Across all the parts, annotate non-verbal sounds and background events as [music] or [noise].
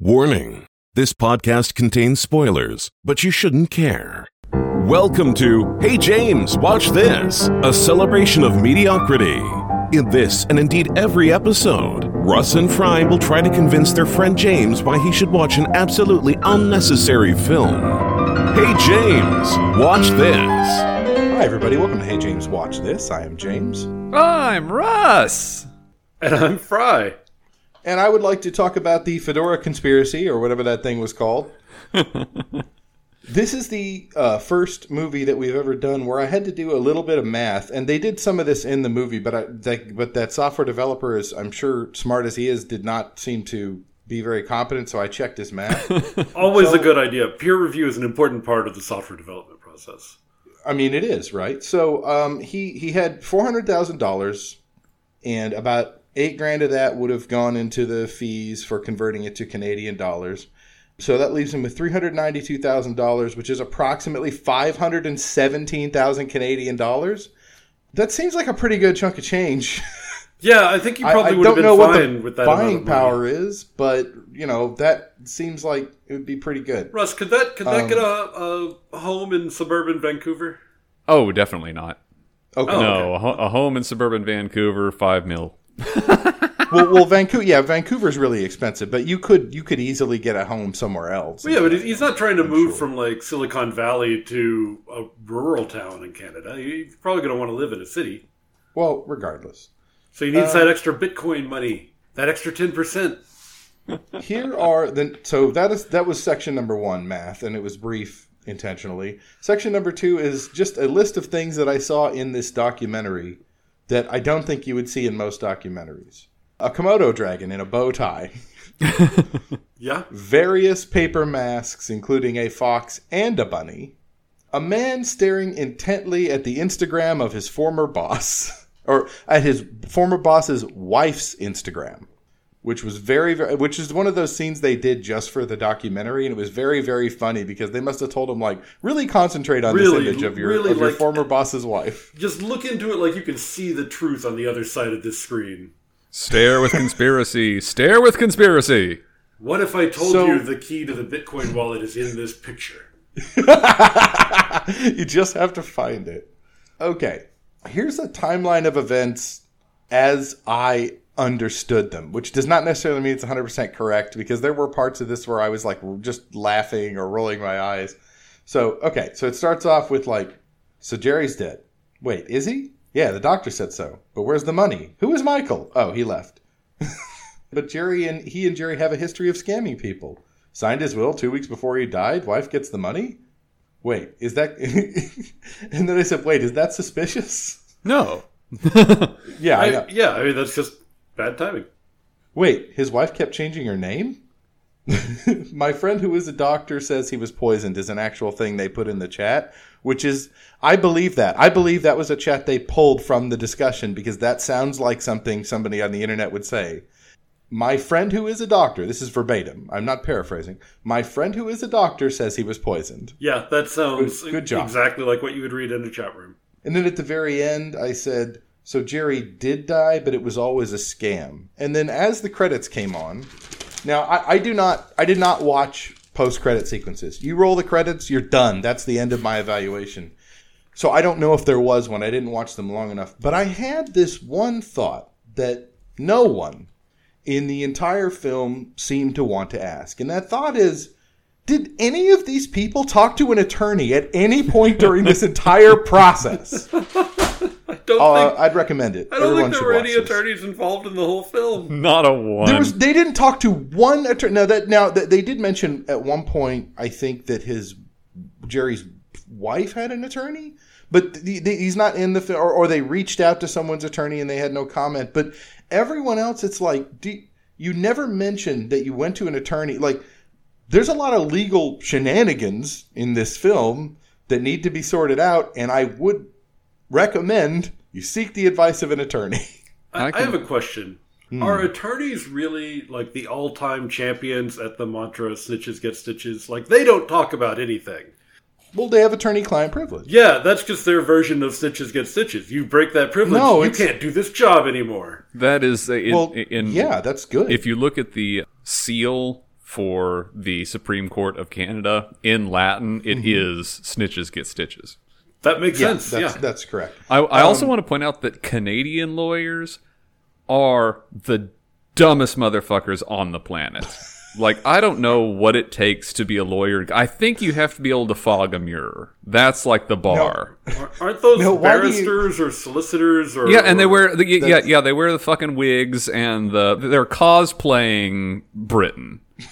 Warning this podcast contains spoilers, but you shouldn't care. Welcome to Hey James, Watch This, a celebration of mediocrity. In this, and indeed every episode, Russ and Fry will try to convince their friend James why he should watch an absolutely unnecessary film. Hey James, watch this. Hi, everybody. Welcome to Hey James Watch This. I am James. I'm Russ. And I'm Fry. And I would like to talk about the Fedora conspiracy, or whatever that thing was called. [laughs] this is the uh, first movie that we've ever done where I had to do a little bit of math, and they did some of this in the movie, but I, that, but that software developer is, I'm sure, smart as he is, did not seem to be very competent. So I checked his math. [laughs] Always a good idea. Peer review is an important part of the software development process. I mean, it is right. So um, he he had four hundred thousand dollars, and about eight grand of that would have gone into the fees for converting it to Canadian dollars. So that leaves him with three hundred ninety-two thousand dollars, which is approximately five hundred and seventeen thousand Canadian dollars. That seems like a pretty good chunk of change. [laughs] Yeah, I think you probably I would have don't been know what fine the with that buying power is, but you know that seems like it would be pretty good. Russ, could that could that Um, get a, a home in suburban Vancouver? Oh, definitely not. Okay. Oh. No, a, a home in suburban Vancouver, five mil. Well, well, Vancouver, yeah, Vancouver's really expensive, but you could you could easily get a home somewhere else. Well, yeah, but he's not trying to move from like Silicon Valley to a rural town in Canada. He's probably going to want to live in a city. Well, regardless. So he Uh, needs that extra Bitcoin money, that extra ten percent. Here are the so that is that was section number one, math, and it was brief intentionally. Section number two is just a list of things that I saw in this documentary that I don't think you would see in most documentaries. A Komodo dragon in a bow tie, [laughs] Yeah, various paper masks, including a fox and a bunny, a man staring intently at the Instagram of his former boss, [laughs] or at his former boss's wife's Instagram, which was very, very, which is one of those scenes they did just for the documentary, and it was very, very funny because they must have told him like, really concentrate on Really, this image of your really, of your like- former boss's wife. just look into it like you can see the truth on the other side of this screen. Stare with conspiracy. Stare with conspiracy. What if I told So- you the key to the Bitcoin wallet is in this picture? [laughs] you just have to find it. Okay, here's a timeline of events as I understood them, which does not necessarily mean it's 100% correct because there were parts of this where I was like just laughing or rolling my eyes. So, okay, so it starts off with like, so Jerry's dead. Wait, is he? Yeah, the doctor said so. But where's the money? Who is Michael? Oh, he left. [laughs] but Jerry and he and Jerry have a history of scamming people. Signed his will two weeks before he died. Wife gets the money. Wait, is that? [laughs] and then I said, "Wait, is that suspicious?" No. [laughs] Yeah, I I, yeah, I mean that's just bad timing. Wait, his wife kept changing her name? [laughs] My friend who is a doctor says he was poisoned is an actual thing they put in the chat, which is I believe that. I believe that was a chat they pulled from the discussion because that sounds like something somebody on the internet would say. My friend who is a doctor, this is verbatim. I'm not paraphrasing. My friend who is a doctor says he was poisoned. Yeah, that sounds Good- good job. exactly like what you would read in a chat room. And then at the very end, I said, So Jerry did die, but it was always a scam. And then as the credits came on, now I, I do not, I did not watch post credit sequences. You roll the credits, you're done. That's the end of my evaluation. So I don't know if there was one. I didn't watch them long enough. But I had this one thought that no one in the entire film seemed to want to ask. And that thought is did any of these people talk to an attorney at any point during this [laughs] entire process? [laughs] I don't Uh, think I'd recommend it. I don't Everyone think there were any this. attorneys involved in the whole film. [laughs] Not a one. There was, they didn't talk to one attorney. Now that now that they did mention at one point, I think that his Jerry's wife had an attorney, but the, the, he's not in the film. Or, or they reached out to someone's attorney and they had no comment. But everyone else, it's like do, you never mentioned that you went to an attorney. Like there's a lot of legal shenanigans in this film that need to be sorted out, and I would recommend you seek the advice of an attorney. [laughs] I, I I have a question. Hmm. Are attorneys really like the all-time champions at the mantra "snitches get stitches"? Like they don't talk about anything. Well, they have attorney-client privilege. Yeah, that's just their version of snitches get stitches. You break that privilege, No, you can't do this job anymore. That is, uh, in, Well, in, yeah, that's good. If you look at the seal for the Supreme Court of Canada in Latin, it is snitches get stitches. That makes Yeah, sense. that's, Yeah. that's correct. I, I also um, want to point out that Canadian lawyers are the dumbest motherfuckers on the planet. [laughs] like, I don't know what it takes to be a lawyer. I think you have to be able to fog a mirror. That's like the bar. Aren't those No, why do you- barristers or solicitors or Yeah, and they wear the, yeah yeah they wear the fucking wigs and the they're cosplaying Britain. [laughs]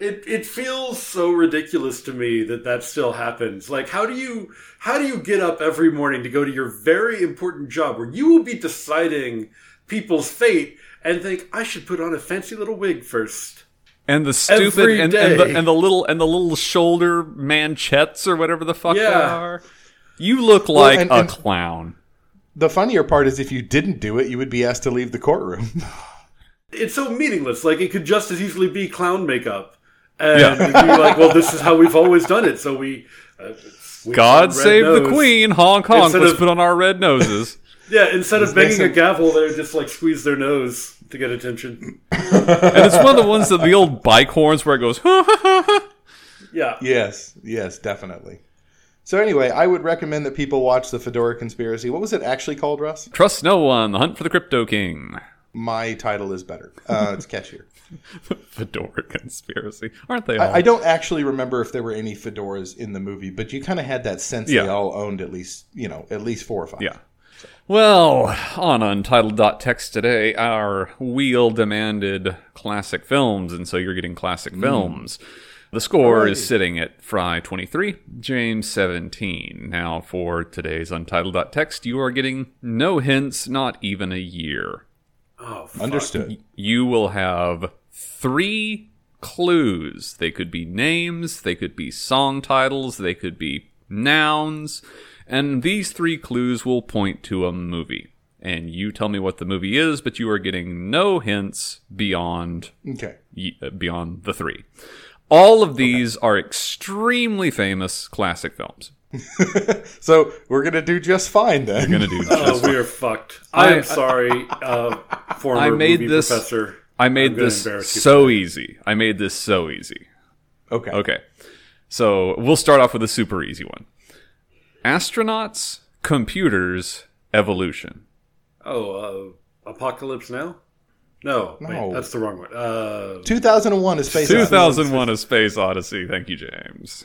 I, it it feels so ridiculous to me that that still happens. Like, how do you how do you get up every morning to go to your very important job where you will be deciding people's fate and think I should put on a fancy little wig first? And the stupid Every and, and, the, and the little and the little shoulder manchettes or whatever the fuck they are. You look like and- a and- clown. The funnier part is if you didn't do it, you would be asked to leave the courtroom. [laughs] It's so meaningless. Like it could just as easily be clown makeup. And you'd be like, well, this is how we've always done it. So we, uh, we God red save the queen, Hong Kong. Instead Let's of- put on our red noses. [laughs] Yeah, instead of banging a gavel, they would just like squeeze their nose to get attention. and it's one of the ones that the old bike horns where it goes. [laughs] Yeah. yes, yes, definitely. So anyway, I would recommend that people watch the Fedora Conspiracy. What was it actually called, Russ? Trust no one. The hunt for the crypto king. My title is better. Uh, it's catchier. [laughs] Fedora conspiracy. Aren't they all? I, I don't actually remember if there were any fedoras in the movie, but you kind of had that sense Yeah. they all owned at least, you know, at least four or five. Yeah. Well, on Untitled.text today, our wheel demanded classic films, and so you're getting classic films. The score is sitting at Fry 23, James 17. Now, for today's Untitled.text, you are getting no hints, not even a year. Oh, fuck. Understood. You will have three clues. They could be names, they could be song titles, they could be nouns, and these three clues will point to a movie. And you tell me what the movie is, but you are getting no hints beyond Okay. uh, beyond the three. All of these are extremely famous classic films. [laughs] So we're gonna do just fine then. We're gonna do Oh, we are fucked. I I- am sorry, [laughs] uh, former I made movie this- professor. I made this embarrass you so easy. I made this so easy. Okay. Okay. So we'll start off with a super easy one. Astronauts, computers, evolution. Oh, uh, Apocalypse Now? No, No. wait, that's the wrong one. Uh, 2001 is Space Odyssey. 2001 is Space Odyssey. Thank you, James.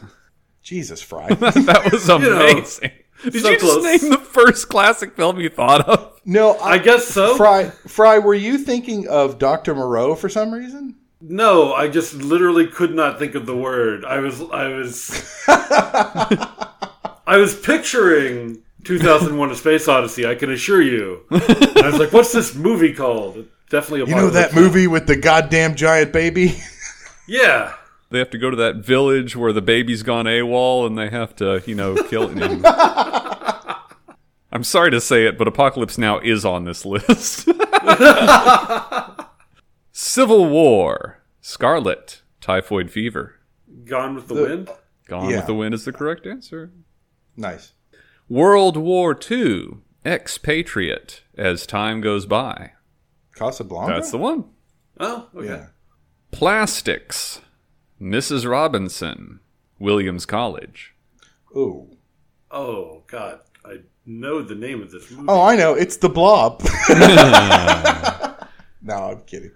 Jesus, Fry. [laughs] That was [laughs] know, amazing. Did so you just close. name the first classic film you thought of? no, I, I guess so. Fry, Fry, were you thinking of Dr. Moreau for some reason? No, I just literally could not think of the word. I was, I was, [laughs] I was picturing 2001: A Space Odyssey. I can assure you. And I was like, "What's this movie called?" Definitely. A. You know that movie with the goddamn giant baby? Yeah. They have to go to that village where the baby's gone AWOL and they have to, you know, kill him. [laughs] I'm sorry to say it, but Apocalypse Now is on this list. [laughs] Civil War, Scarlet, Typhoid Fever. Gone with the, Wind. Gone Yeah. with the Wind is the correct answer. nice. World War II, Expatriate, As Time Goes By. Casablanca? That's the one. Oh, okay. yeah. Plastics, Mrs. Robinson, Williams College. Ooh. Oh God, I know the name of this movie. Oh, I know. It's the blob. [laughs] [laughs] no, I'm kidding.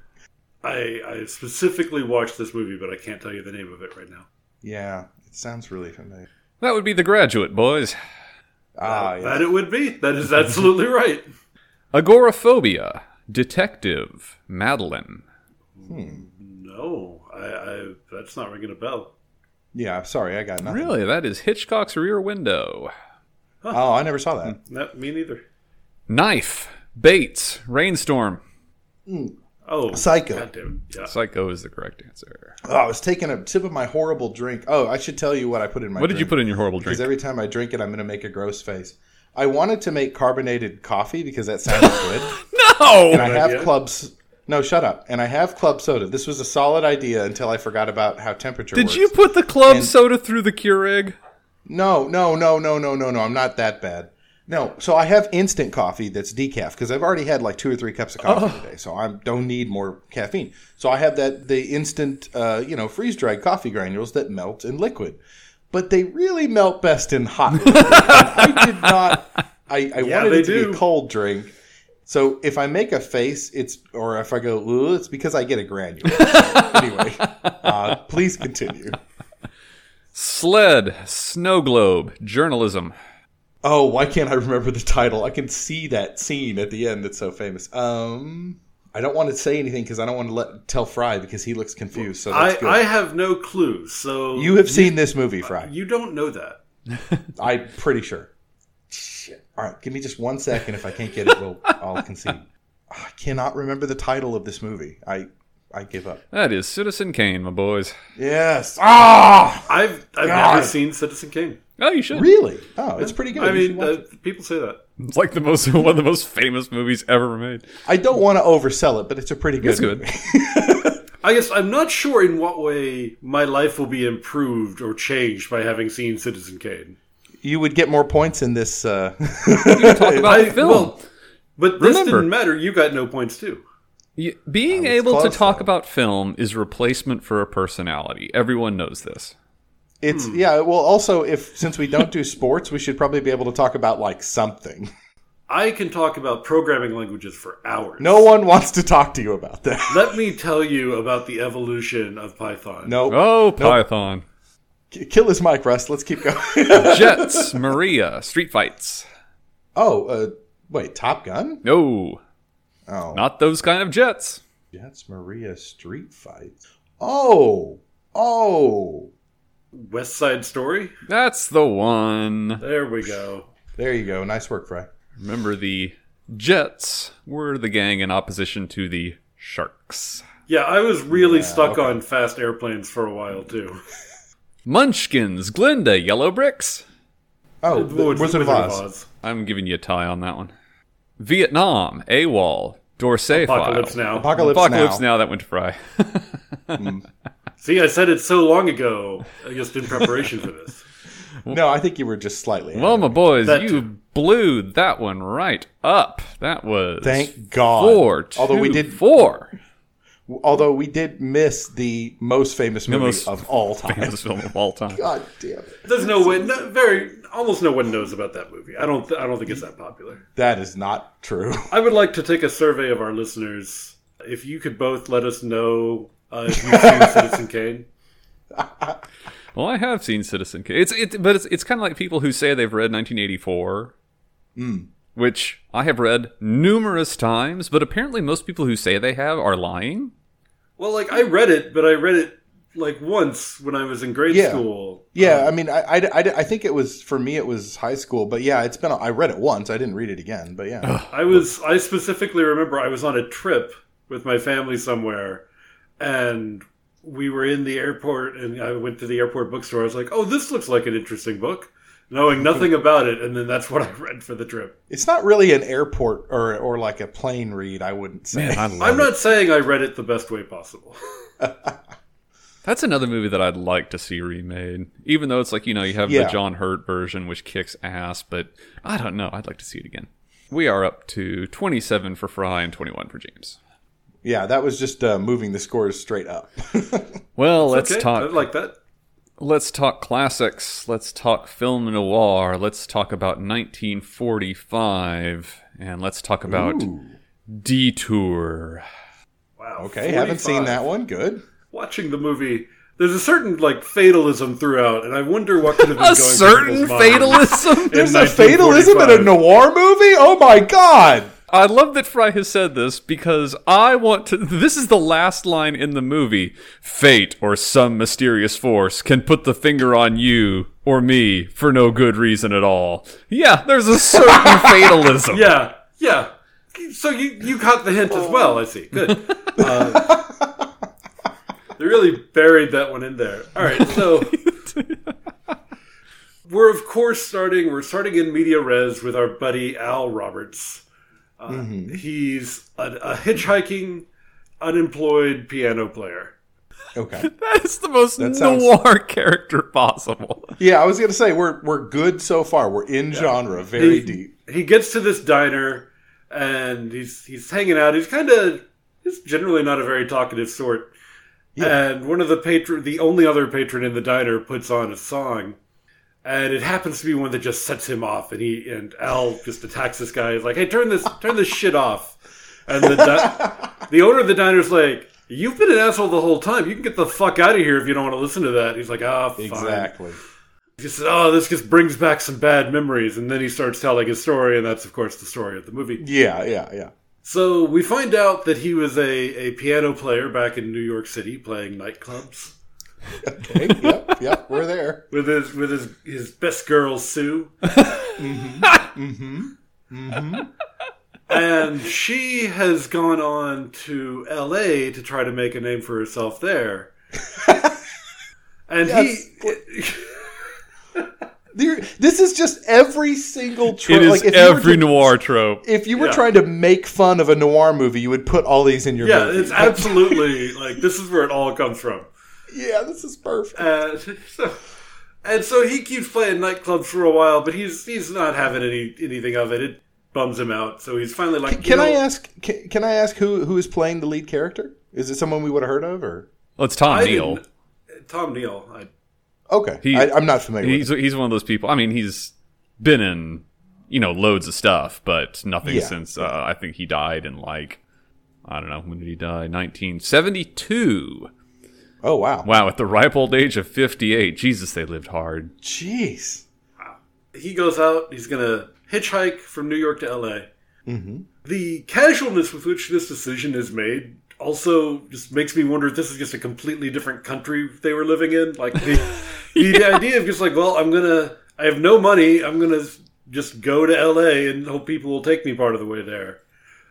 I, I specifically watched this movie, but I can't tell you the name of it right now. Yeah, it sounds really familiar. That would be The Graduate, boys. Ah, yeah. That it would be. That is absolutely [laughs] right. Agoraphobia, Detective, Madeline. Hmm. No, I, I that's not ringing a bell. Yeah, I'm sorry, I got nothing. Really, that is Hitchcock's Rear Window. Oh, I never saw that. Hmm. Not me neither. Knife, Bates, Rainstorm. Hmm. Oh, Psycho. God damn it. Yeah. Psycho is the correct answer. Oh, I was taking a sip of my horrible drink. Oh, I should tell you what I put in my What did you put in your horrible drink? Because every time I drink it, I'm going to make a gross face. I wanted to make carbonated coffee because that sounded [laughs] good. No! and I have idea. clubs. No, shut up. And I have club soda. This was a solid idea until I forgot about how temperature Did works. you put the club And- soda through the Keurig? No, no, no, no, no, no, no. I'm not that bad. No, so I have instant coffee that's decaf because I've already had like two or three cups of coffee Oh. today, so I don't need more caffeine. So I have that the instant, uh, you know, freeze dried coffee granules that melt in liquid, but they really melt best in hot. [laughs] I did not. I, I wanted it to be do. a cold drink. So if I make a face, it's or if I go, "Ooh," it's because I get a granule. So [laughs] anyway, uh, please continue. Sled, Snow Globe, Journalism. Oh, why can't I remember the title? I can see that scene at the end that's so famous. Um, I don't want to say anything because I don't want to let tell Fry because he looks confused. So that's I, good. I have no clue. So you have seen this movie, Fry? you don't know that. [laughs] I'm pretty sure. Shit. All right, give me just one second. If I can't get it, we'll, [laughs] I'll concede. I cannot remember the title of this movie. I I give up. That is Citizen Kane, my boys. Yes. Ah, I've I've God. never seen Citizen Kane. Oh, you should. really? Oh, it's pretty good. I You mean, uh, people say that. It's like the most [laughs] one of the most famous movies ever made. I don't want to oversell it, but it's a pretty good. It's good. movie. [laughs] I guess I'm not sure in what way my life will be improved or changed by having seen Citizen Kane. You would get more points in this. Uh, Talk about [laughs] I- film. well, But this Remember- didn't matter. You got no points too. Y- Being was able to talk though. about film is replacement for a personality. Everyone knows this. It's Hmm. yeah. Well, also, if since we don't do sports, we should probably be able to talk about like something. I can talk about programming languages for hours. No one wants to talk to you about that. Let me tell you about the evolution of Python. No, Oh, Python. K- kill his mic, Russ. Let's keep going. [laughs] Jets, [laughs] Maria, street fights. oh, uh, wait, Top Gun? No, Oh, not those kind of jets. Jets Maria Street Fights. Oh, oh, West Side Story. That's the one. There we go. there you go. Nice work, Fry. Remember, the Jets were the gang in opposition to the Sharks. Yeah, I was really Yeah, stuck okay. on fast airplanes for a while too. [laughs] Munchkins, Glinda, Yellow Bricks. Oh, the Wizard, of Oz. I'm giving you a tie on that one. Vietnam, AWOL, Dorsey Apocalypse File. Now. Apocalypse, Apocalypse now. now. that went to Fry. Hmm. [laughs] See, I said it so long ago, I just in preparation for this. No, I think you were just slightly. well, my boys, That you too. blew that one right up. That was Thank God. four. Although we did, four. Although we did miss the most famous movie most of all time. Famous [laughs] film of all time. God damn it! There's no way, no, very, almost no one knows about that movie. I don't, th- I don't think it's that popular. That is not true. [laughs] I would like to take a survey of our listeners. If you could both let us know uh, if you've seen [laughs] Citizen Kane. Well, I have seen Citizen Kane. It's it, but it's it's kind of like people who say they've read 1984, Hmm. which I have read numerous times. But apparently, most people who say they have are lying. Well, like I read it, but I read it like once when I was in grade Yeah. school. Yeah, um, I mean, I, I, I, I think it was for me. It was high school, but yeah, it's been. I read it once. I didn't read it again, but yeah. I was I specifically remember I was on a trip with my family somewhere and we were in the airport and I went to the airport bookstore. I was like, "Oh, this looks like an interesting book." Knowing nothing about it and then that's what I read for the trip. It's not really an airport or or like a plane read. I wouldn't say. I love I'm it. not saying I read it the best way possible. [laughs] That's another movie that I'd like to see remade. Even though it's like you know you have Yeah. the John Hurt version, which kicks ass, but I don't know. I'd like to see it again. We are up to 27 for Fry and 21 for James. yeah, that was just uh, moving the scores straight up. [laughs] Well, let's okay, talk. I like that. Let's talk classics. Let's talk film noir. Let's talk about 1945. And let's talk about Detour. Wow. okay, haven't seen that one. Good. Watching the movie, there's a certain like fatalism throughout, and I wonder what could have been A going through certain fatalism? There's a fatalism in a 1945. noir movie. Oh my god! I love that Fry has said this because I want to. This is the last line in the movie. Fate or some mysterious force can put the finger on you or me for no good reason at all. Yeah, there's a certain [laughs] fatalism. Yeah, yeah. So you you caught the hint as well. I see. Good. Uh, they really buried that one in there. All right, so [laughs] we're of course starting. We're starting in media res with our buddy Al Roberts. Uh, He's a, a hitchhiking, unemployed piano player. Okay. [laughs] That is the most That sounds- noir character possible. Yeah, I was gonna say we're we're good so far. We're in genre, very He- deep. he gets to this diner and he's he's hanging out. He's kind of he's generally not a very talkative sort. And one of the patron, the only other patron in the diner, puts on a song, and it happens to be one that just sets him off. And he and Al just attacks this guy. He's like, "Hey, turn this turn this shit off." And the di- [laughs] the owner of the diner's like, "You've been an asshole the whole time. You can get the fuck out of here if you don't want to listen to that." He's like, "Ah, fine." Exactly. He says, "Oh, this just brings back some bad memories," and then he starts telling his story, and that's of course the story of the movie. Yeah, yeah, yeah. So we find out that he was a, a piano player back in New York City, playing nightclubs Okay. yep, yep. We're there. with his with his his best girl Sue. Mm-hmm. Mm-hmm. Mm-hmm. And she has gone on to L.A. to try to make a name for herself there. and Yes. he, There- This is just every single trope. It is like if every to- noir trope. If you were Yeah. trying to make fun of a noir movie, you would put all these in your yeah, movie. it's absolutely like this is where it all comes from. Yeah, this is perfect. And [laughs] so, and so he keeps playing nightclubs for a while, but he's he's not having any anything of it. It bums him out. So he's finally like, you Can I ask? Can, can I ask who who is playing the lead character? Is it someone we would have heard of, or Well, it's Tom I Neal. Tom Neal. I, okay? He- I, I'm not familiar. He's with he's one of those people. I mean, he's been in you know loads of stuff, but nothing Yeah. since uh, I think he died in like I don't know when did he die? 1972. It. Oh wow! Wow, at the ripe old age of 58. Jesus, they lived hard. Jeez. he goes out. He's gonna hitchhike from New York to L.A. Mm-hmm. The casualness with which this decision is made also just makes me wonder if this is just a completely different country they were living in. Like the, [laughs] the idea of just like, well, I'm gonna, I have no money. I'm gonna just go to L.A. and hope people will take me part of the way there.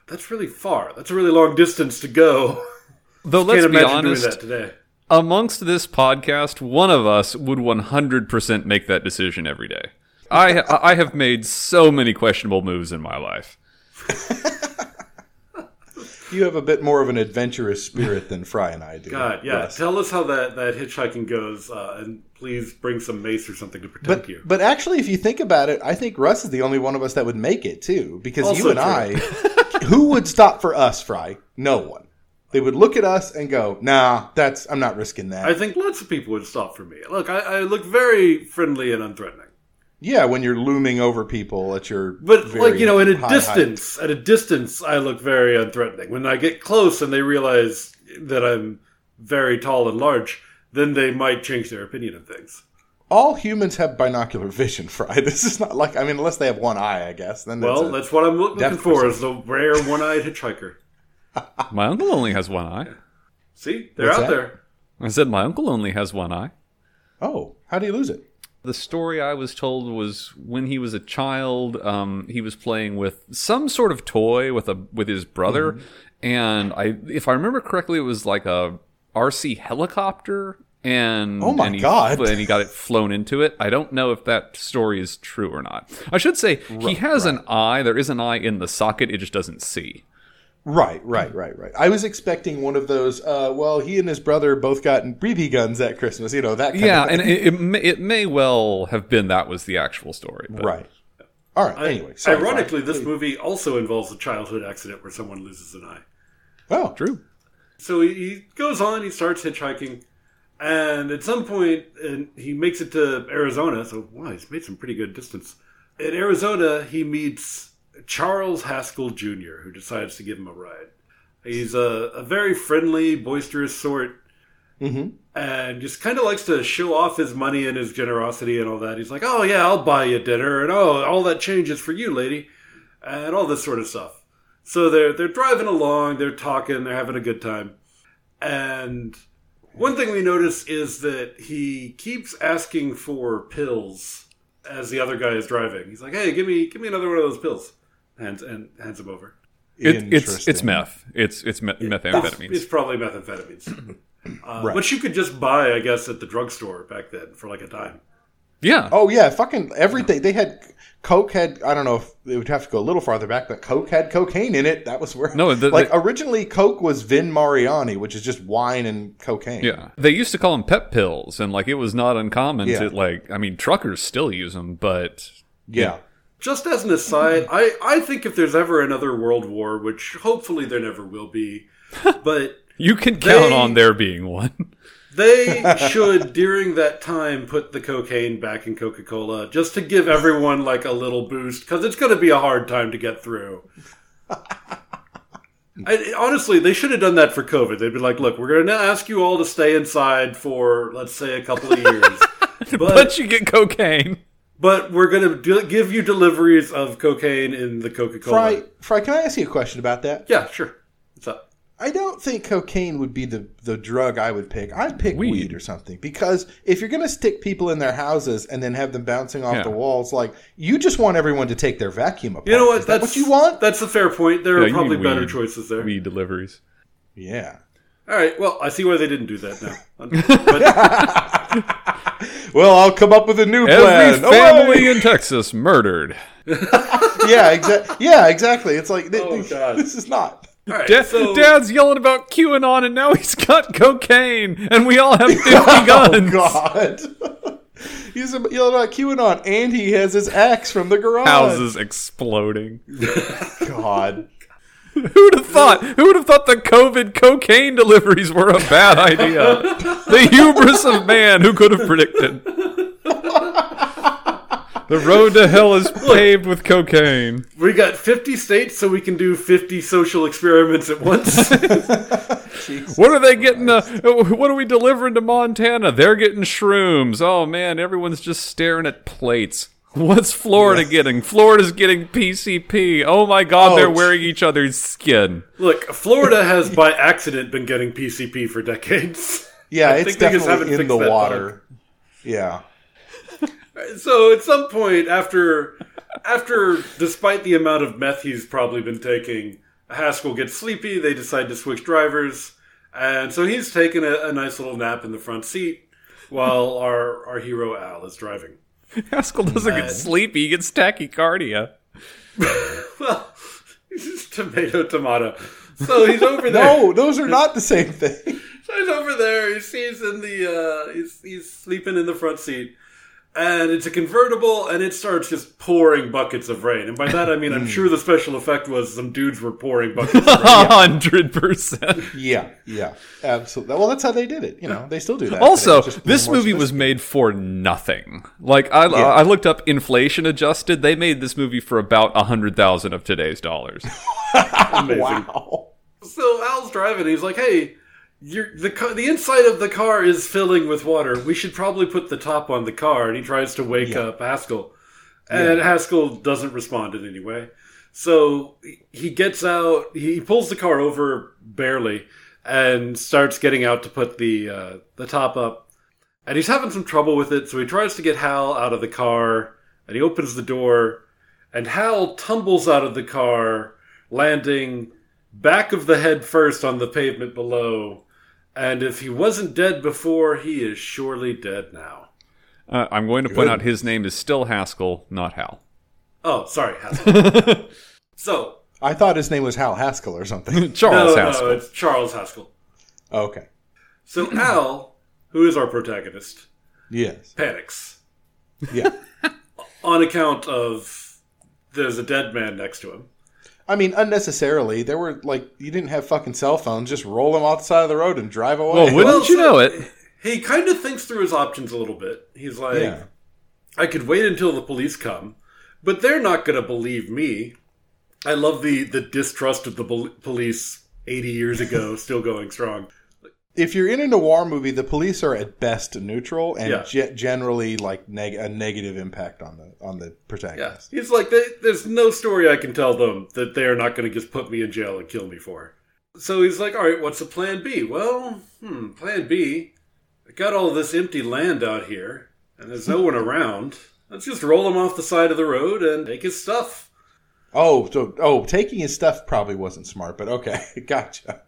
That's really far. That's a really long distance to go. Though [laughs] let's Can't be honest, doing that today. Amongst this podcast, one of us would 100% make that decision every day. I I have made so many questionable moves in my life. [laughs] You have a bit more of an adventurous spirit than Fry and I do. God, yeah. Russ. Tell us how that, that hitchhiking goes, uh, and please bring some mace or something to protect But you. but actually, if you think about it, I think Russ is the only one of us that would make it too, because Also you and I, [laughs] who would stop for us, Fry? No one. They would look at us and go, "Nah, that's I'm not risking that." I think lots of people would stop for me. Look, I, I look very friendly and unthreatening. yeah, when you're looming over people at your But like you know, in a distance, at a distance, I look very unthreatening. When I get close and they realize that I'm very tall and large, then they might change their opinion of things. all humans have binocular vision, [laughs] Fry. This is not like I mean, unless they have one eye, I guess. Then Well, that's what I'm looking depth for is the rare one-eyed hitchhiker. My uncle only has one eye. See, they're What's out that? there. I said my uncle only has one eye. oh, how do you lose it? The story I was told was when he was a child, um, he was playing with some sort of toy with a with his brother, Mm-hmm. and I, if I remember correctly, it was like a RC helicopter. And Oh my and he, God. And he got it flown into it. I don't know if that story is true or not. I should say he has an eye. There is an eye in the socket. It just doesn't see. Right, right, right, right. I was expecting one of those. Uh, well, he and his brother both got BB guns at Christmas. You know that. Kind Yeah, of and it, it, may, it may well have been that was the actual story. But right. All right. Anyway, sorry, Ironically, Fry. this movie also involves a childhood accident where someone loses an eye. Oh, True. So he, he goes on, he starts hitchhiking, and at some point, and he makes it to Arizona. So, wow, he's made some pretty good distance. In Arizona, he meets Charles Haskell Jr., who decides to give him a ride. He's a, a very friendly, boisterous sort, mm-hmm. and just kind of likes to show off his money and his generosity and all that. He's like, "Oh yeah, I'll buy you dinner," and "Oh, all that change is for you, lady," and all this sort of stuff. So they're they're driving along, they're talking, they're having a good time. And one thing we notice is that he keeps asking for pills as the other guy is driving. He's like, "Hey, give me give me another one of those pills," hands and hands him over. It, it's it's meth. It's it's me- It's, methamphetamines. it's probably methamphetamines, [clears throat] uh, Right. which you could just buy, I guess, at the drugstore back then for like a dime. yeah. Oh yeah, fucking everything. They had Coke had. I don't know if they would have to go a little farther back, but Coke had cocaine in it. That was where. No, the- like the- originally Coke was Vin Mariani, which is just wine and cocaine. Yeah, they used to call them pep pills, and like it was not uncommon Yeah. to like. I mean, truckers still use them, but yeah. Just as an aside, I, I think if there's ever another world war, which hopefully there never will be, [laughs] but You can count They- on there being one. they [laughs] should during that time put the cocaine back in Coca-Cola just to give everyone like a little boost because it's going to be a hard time to get through. [laughs] I, honestly, they should have done that for COVID. They'd be like, "Look, we're going to ask you all to stay inside for let's say a couple of years, But, but you get cocaine. But we're going to de- give you deliveries of cocaine in the Coca-Cola." Fry, Fry, can I ask you a question about that? Yeah, sure. What's up? I don't think cocaine would be the, the drug I would pick. I'd pick weed. Weed. or something because if you're going to stick people in their houses and then have them bouncing off Yeah. the walls, like you just want everyone to take their vacuum apart. You know what? Is that That's what you want? That's a fair point. There Yeah, are you probably need better weed. choices there. Weed deliveries. yeah. All right. Well, I see why they didn't do that now. [laughs] But Well, I'll come up with a new Every plan. Oh, family Away! in Texas murdered. [laughs] yeah, exactly. Yeah, exactly. It's like th- Oh, th- God. this is not. all right. Da- so, Dad's yelling about QAnon, and now he's got cocaine, and we all have [laughs] 50 Oh guns. God. [laughs] He's yelling about QAnon, and he has his axe from the garage. Houses exploding. God. Who'd have thought? Who would have thought the COVID cocaine deliveries were a bad idea? the hubris of man. Who could have predicted? The road to hell is paved with cocaine. we got 50 states, so we can do 50 social experiments at once. [laughs] What are they getting? Uh, what are we delivering to Montana? They're getting shrooms. Oh man, everyone's just staring at plates. What's Florida getting? Florida's getting PCP. Oh my God, they're oh, wearing each other's skin. Look, Florida has [laughs] by accident been getting PCP for decades. Yeah, I it's think they just haven't definitely in fixed the that water. Yeah. So at some point after after despite the amount of meth he's probably been taking, Haskell gets sleepy, they decide to switch drivers, and so he's taking a, a nice little nap in the front seat while our our hero Al is driving. [laughs] Haskell doesn't get sleepy; he gets tachycardia. [laughs] Well, he's [laughs] just tomato tomato. So he's over there. No, those are not the same thing. So he's over there. He sees in the uh, he's he's sleeping in the front seat, and it's a convertible, and it starts just pouring buckets of rain. And by that I mean I'm hmm. sure the special effect was some dudes were pouring buckets of [laughs] rain. hundred percent. Yeah, yeah, absolutely. Well, that's how they did it. You know, they still do that. Also, today, this movie was made for nothing. Like I, I looked up inflation adjusted. They made this movie for about a hundred thousand of today's dollars. [laughs] Amazing. Wow. So Al's driving. He's like, "Hey, you're, the car, the inside of the car is filling with water. We should probably put the top on the car." And he tries to wake up Haskell, and Haskell doesn't respond in any way. So he gets out. He pulls the car over barely, and starts getting out to put the uh, the top up. And he's having some trouble with it. So he tries to get Hal out of the car, and he opens the door, and Hal tumbles out of the car, landing back of the head first on the pavement below. And if he wasn't dead before, he is surely dead now. Uh, I'm going to point out his name is still Haskell, not Hal. Oh, sorry, Haskell. [laughs] so, I thought his name was Hal Haskell or something. [laughs] Charles no, Haskell. no, it's Charles Haskell. okay. So [clears throat] Al, who is our protagonist, Yes. panics Yeah. [laughs] on account of there's a dead man next to him. I mean, unnecessarily. There were like you didn't have fucking cell phones. Just roll them off the side of the road and drive away. well, wouldn't Well, you so- know it? He kind of thinks through his options a little bit. He's like, Yeah. I could wait until the police come, but they're not going to believe me. I love the the distrust of the bol- police 80 years ago [laughs] still going strong. If you're in a noir movie, the police are at best neutral and Yeah. ge- generally like neg- a negative impact on the on the Yeah, protagonist. he's like, "There- there's no story I can tell them that they are not going to just put me in jail and kill me for. So he's like, all right, what's the plan B? Well, hmm, plan B. I got all this empty land out here, and there's no [laughs] one around. Let's just roll him off the side of the road and take his stuff. Oh, so oh, taking his stuff probably wasn't smart, but okay, [laughs] gotcha.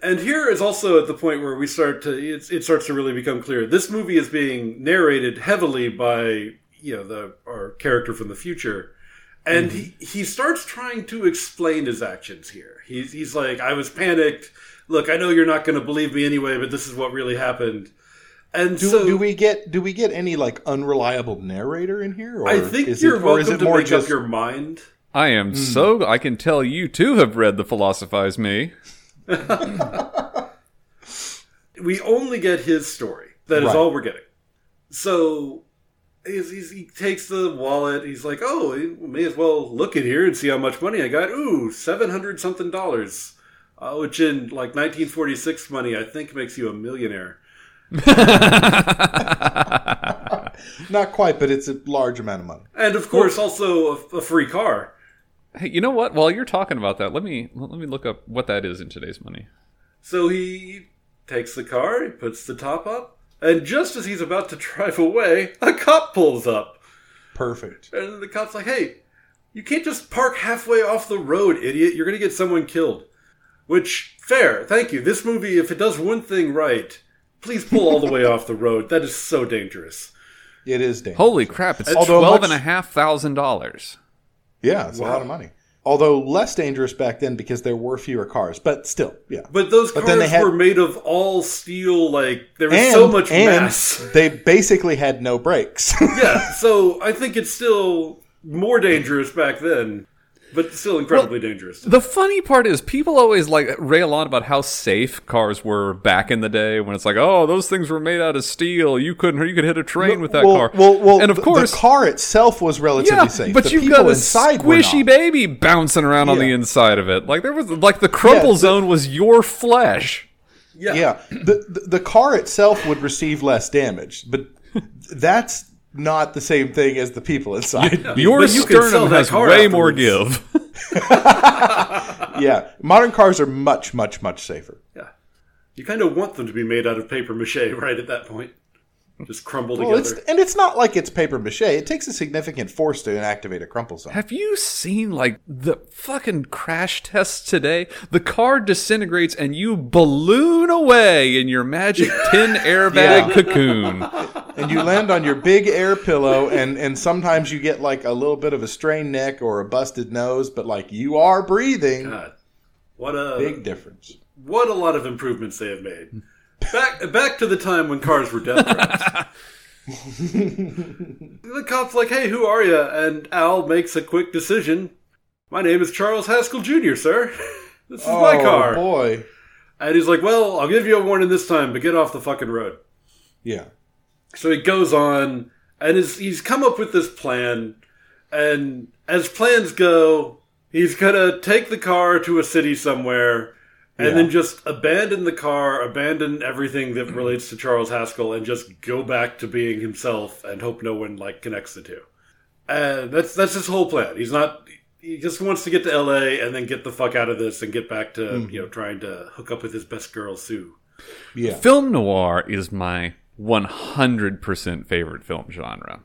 And here is also at the point where we start to it, it starts to really become clear. This movie is being narrated heavily by you know the our character from the future, and mm-hmm. he, he starts trying to explain his actions here. He's he's like, I was panicked. Look, I know you're not going to believe me anyway, but this is what really happened. And Do, so do we get do we get any like unreliable narrator in here? Or I think is you're it, or is welcome it to more make just up your mind. I am hmm. so. I can tell you too have read the Philosophize Me. [laughs] we only get his story. That is Right. all we're getting. So he's, he's, he takes the wallet. He's like, "Oh, we may as well look in here and see how much money I got." Ooh, seven hundred something dollars, uh, which in like 1946 money, I think makes you a millionaire. [laughs] not quite, but it's a large amount of money. And of course, also a, a free car. Hey, you know what? While you're talking about that, let me let me look up what that is in today's money. So he takes the car, he puts the top up, and just as he's about to drive away, a cop pulls up. Perfect. And the cop's like, "Hey, you can't just park halfway off the road, idiot. You're going to get someone killed." Which fair. Thank you. This movie if it does one thing right, please pull all the way off the road. That is so dangerous. It is dangerous. Holy crap, it's $12,500. Yeah, it's a lot of money. Although less dangerous back then because there were fewer cars, but still, yeah. But those But cars they had- were made of all steel, like, there was And, so much and mass. [laughs] they basically had no brakes. [laughs] yeah, so I think it's still more dangerous back then, but still incredibly dangerous. The funny part is people always like rail on about how safe cars were back in the day when it's like, oh, those things were made out of steel. You couldn't, you could hit a train with that well, car. Well, well, and of course, the car itself was relatively yeah, safe. but the you've got a inside were squishy baby bouncing around on the inside of it. Like there was, like the crumple Yeah, the- zone was your flesh. Yeah. Yeah, the, the the car itself would receive less damage, but that's not the same thing as the people inside. Your you sternum has car way more give. [laughs] [laughs] yeah, modern cars are much, much, much safer. Yeah. You kind of want them to be made out of paper mache [laughs] right at that point. Just crumble Well, together. it's and it's not like it's paper mache. It takes a significant force to activate a crumple zone. Have you seen like the fucking crash tests today? The car disintegrates and you balloon away in your magic tin airbag Yeah. cocoon. And you land on your big air pillow, and and sometimes you get like a little bit of a strained neck or a busted nose, but like you are breathing. God. What a Big difference. what a lot of improvements they have made. Back back to the time when cars were death traps. [laughs] the cop's like, "Hey, who are you?" And Al makes a quick decision. My name is Charles Haskell Jr., sir. [laughs] This is my oh car. boy, And he's like, "Well, I'll give you a warning this time, but get off the fucking road." yeah. So he goes on, and is, he's come up with this plan. And as plans go, he's gonna take the car to a city somewhere, and Yeah. then just abandon the car, abandon everything that relates to Charles Haskell, and just go back to being himself, and hope no one like connects the two. And that's that's his whole plan. He's not. He just wants to get to L.A. and then get the fuck out of this and get back to mm-hmm. you know trying to hook up with his best girl Sue. Yeah. Film noir is my 100% favorite film genre.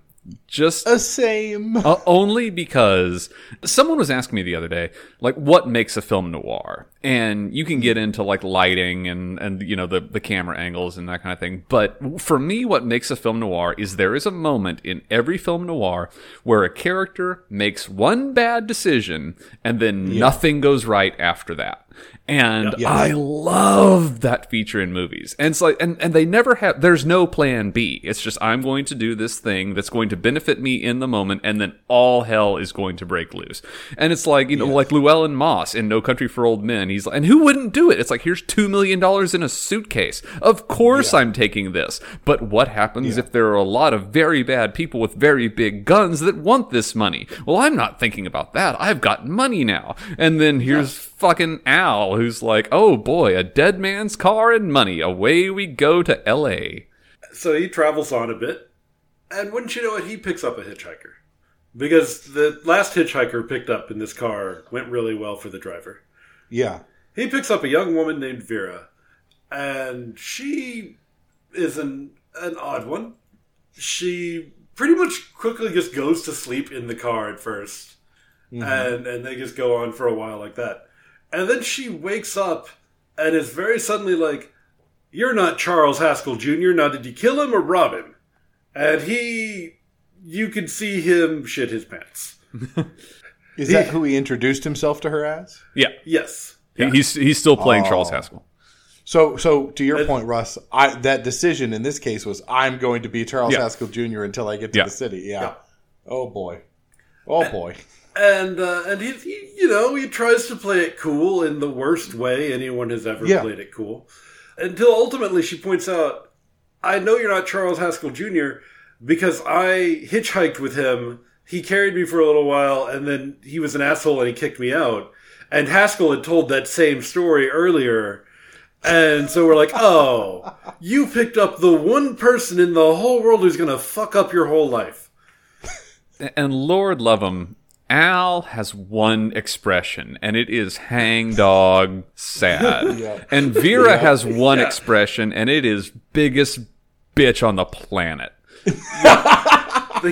Just The same. [laughs] Uh, only because someone was asking me the other day, like, what makes a film noir? And you can get into like lighting and, and, you know, the, the camera angles and that kind of thing. But for me, what makes a film noir is there is a moment in every film noir where a character makes one bad decision and then nothing goes right after that. And. I love that feature in movies. And it's like, and, and they never have, there's no plan B. It's just, I'm going to do this thing that's going to benefit me in the moment, and then all hell is going to break loose. And it's like, you know, like Llewellyn Moss in No Country for Old Men. He's like, and who wouldn't do it? It's like, here's $2 million in a suitcase. Of course I'm taking this. But what happens if there are a lot of very bad people with very big guns that want this money? Well, I'm not thinking about that. I've got money now. And then here's fucking Al, who's like, oh boy, a dead man's car and money. Away we go to L.A. So he travels on a bit, and wouldn't you know it, he picks up a hitchhiker. Because the last hitchhiker picked up in this car went really well for the driver. Yeah. He picks up a young woman named Vera, and she is an, an odd one. She pretty much quickly just goes to sleep in the car at 1st mm-hmm. and, and they just go on for a while like that. And then she wakes up and is very suddenly like, You're not Charles Haskell Jr., now did you kill him or rob him? And he, you can see him shit his pants. [laughs] Is that who he introduced himself to her as? Yeah. Yes. He- He's, he's still playing oh. Charles Oh. Haskell. So, so to your point, Russ, I, that decision in this case was I'm going to be Charles Yeah. Haskell Jr. until I get to Yeah. the city. Yeah. Yeah. Oh boy. Oh boy. And uh, and he, he, you know, he tries to play it cool in the worst way anyone has ever Yeah. played it cool. Until ultimately, she points out, "I know you're not Charles Haskell Jr. because I hitchhiked with him. He carried me for a little while, and then he was an asshole and he kicked me out." And Haskell had told that same story earlier. And so we're like, oh, you picked up the one person in the whole world who's going to fuck up your whole life. And Lord love him, Al has one expression, and it is hangdog sad. [laughs] Yeah. And Vera has one Yeah. expression, and it is biggest bitch on the planet. [laughs] They,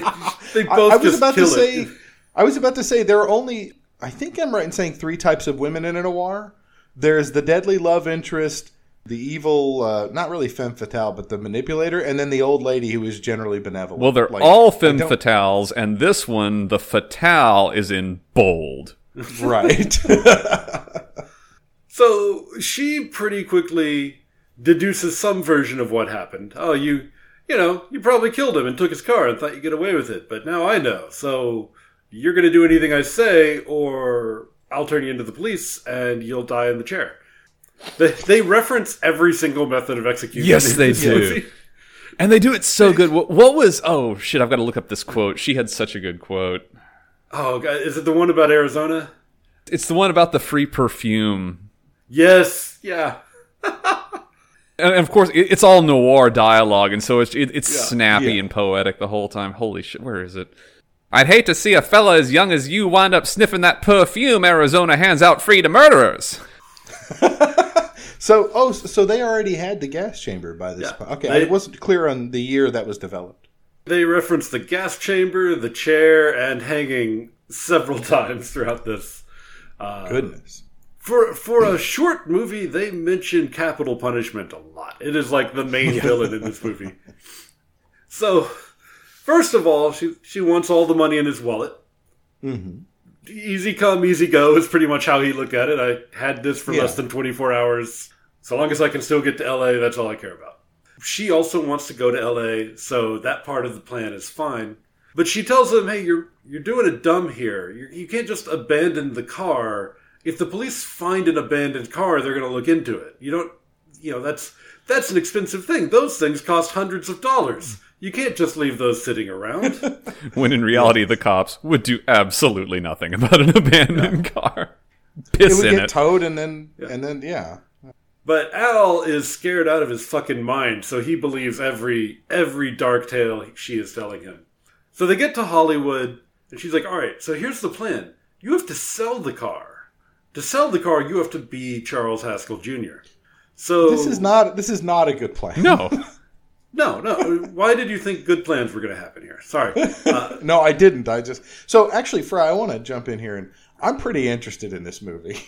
they both I was just about kill to say. I was about to say there are only. I think I'm right in saying three types of women in a noir. There's the deadly love interest, the evil, uh, not really femme fatale, but the manipulator, and then the old lady who is generally benevolent. Well, they're Like, all femme fatales, and this one, the fatale, is in bold. [laughs] right. [laughs] So she pretty quickly deduces some version of what happened. Oh, you, you know, you probably killed him and took his car and thought you'd get away with it, but now I know. So you're going to do anything I say, or I'll turn you into the police and you'll die in the chair. They, they reference every single method of execution. Yes, they do. And they do it so good. What, what was. Oh, shit, I've got to look up this quote. She had such a good quote. Oh, God, is it the one about Arizona? It's the one about the free perfume. Yes, yeah. [laughs] And of course, it, it's all noir dialogue, and so it's it, it's snappy Yeah. and poetic the whole time. Holy shit, where is it? I'd hate to see a fella as young as you wind up sniffing that perfume Arizona hands out free to murderers. [laughs] so, oh, so they already had the gas chamber by this Yeah. point. Okay, They- I wasn't clear on the year that was developed. They reference the gas chamber, the chair, and hanging several [laughs] times throughout this. Uh, Goodness. For for a short movie, they mention capital punishment a lot. It is like the main [laughs] villain in this movie. So, first of all, she she wants all the money in his wallet. Easy come, easy go is pretty much how he looked at it. I had this for Yeah. less than twenty four hours. So long as I can still get to LA, that's all I care about. She also wants to go to LA, so that part of the plan is fine. But she tells him, "Hey, you're you're doing a dumb here. you you can't just abandon the car. If the police find an abandoned car, they're going to look into it. You don't, you know, that's that's an expensive thing. Those things cost hundreds of dollars. You can't just leave those sitting around." [laughs] When in reality, the cops would do absolutely nothing about an [laughs] abandoned car. It would in get it. towed, and then and then yeah. But Al is scared out of his fucking mind, so he believes every every dark tale she is telling him. So they get to Hollywood, and she's like, "All right, so here's the plan. You have to sell the car. To sell the car, you have to be Charles Haskell Jr." So This is not this is not a good plan. no. [laughs] no, no. Why did you think good plans were going to happen here? Sorry. [laughs] Uh, No, I didn't. I just so actually, Fry, I want to jump in here, and I'm pretty interested in this movie.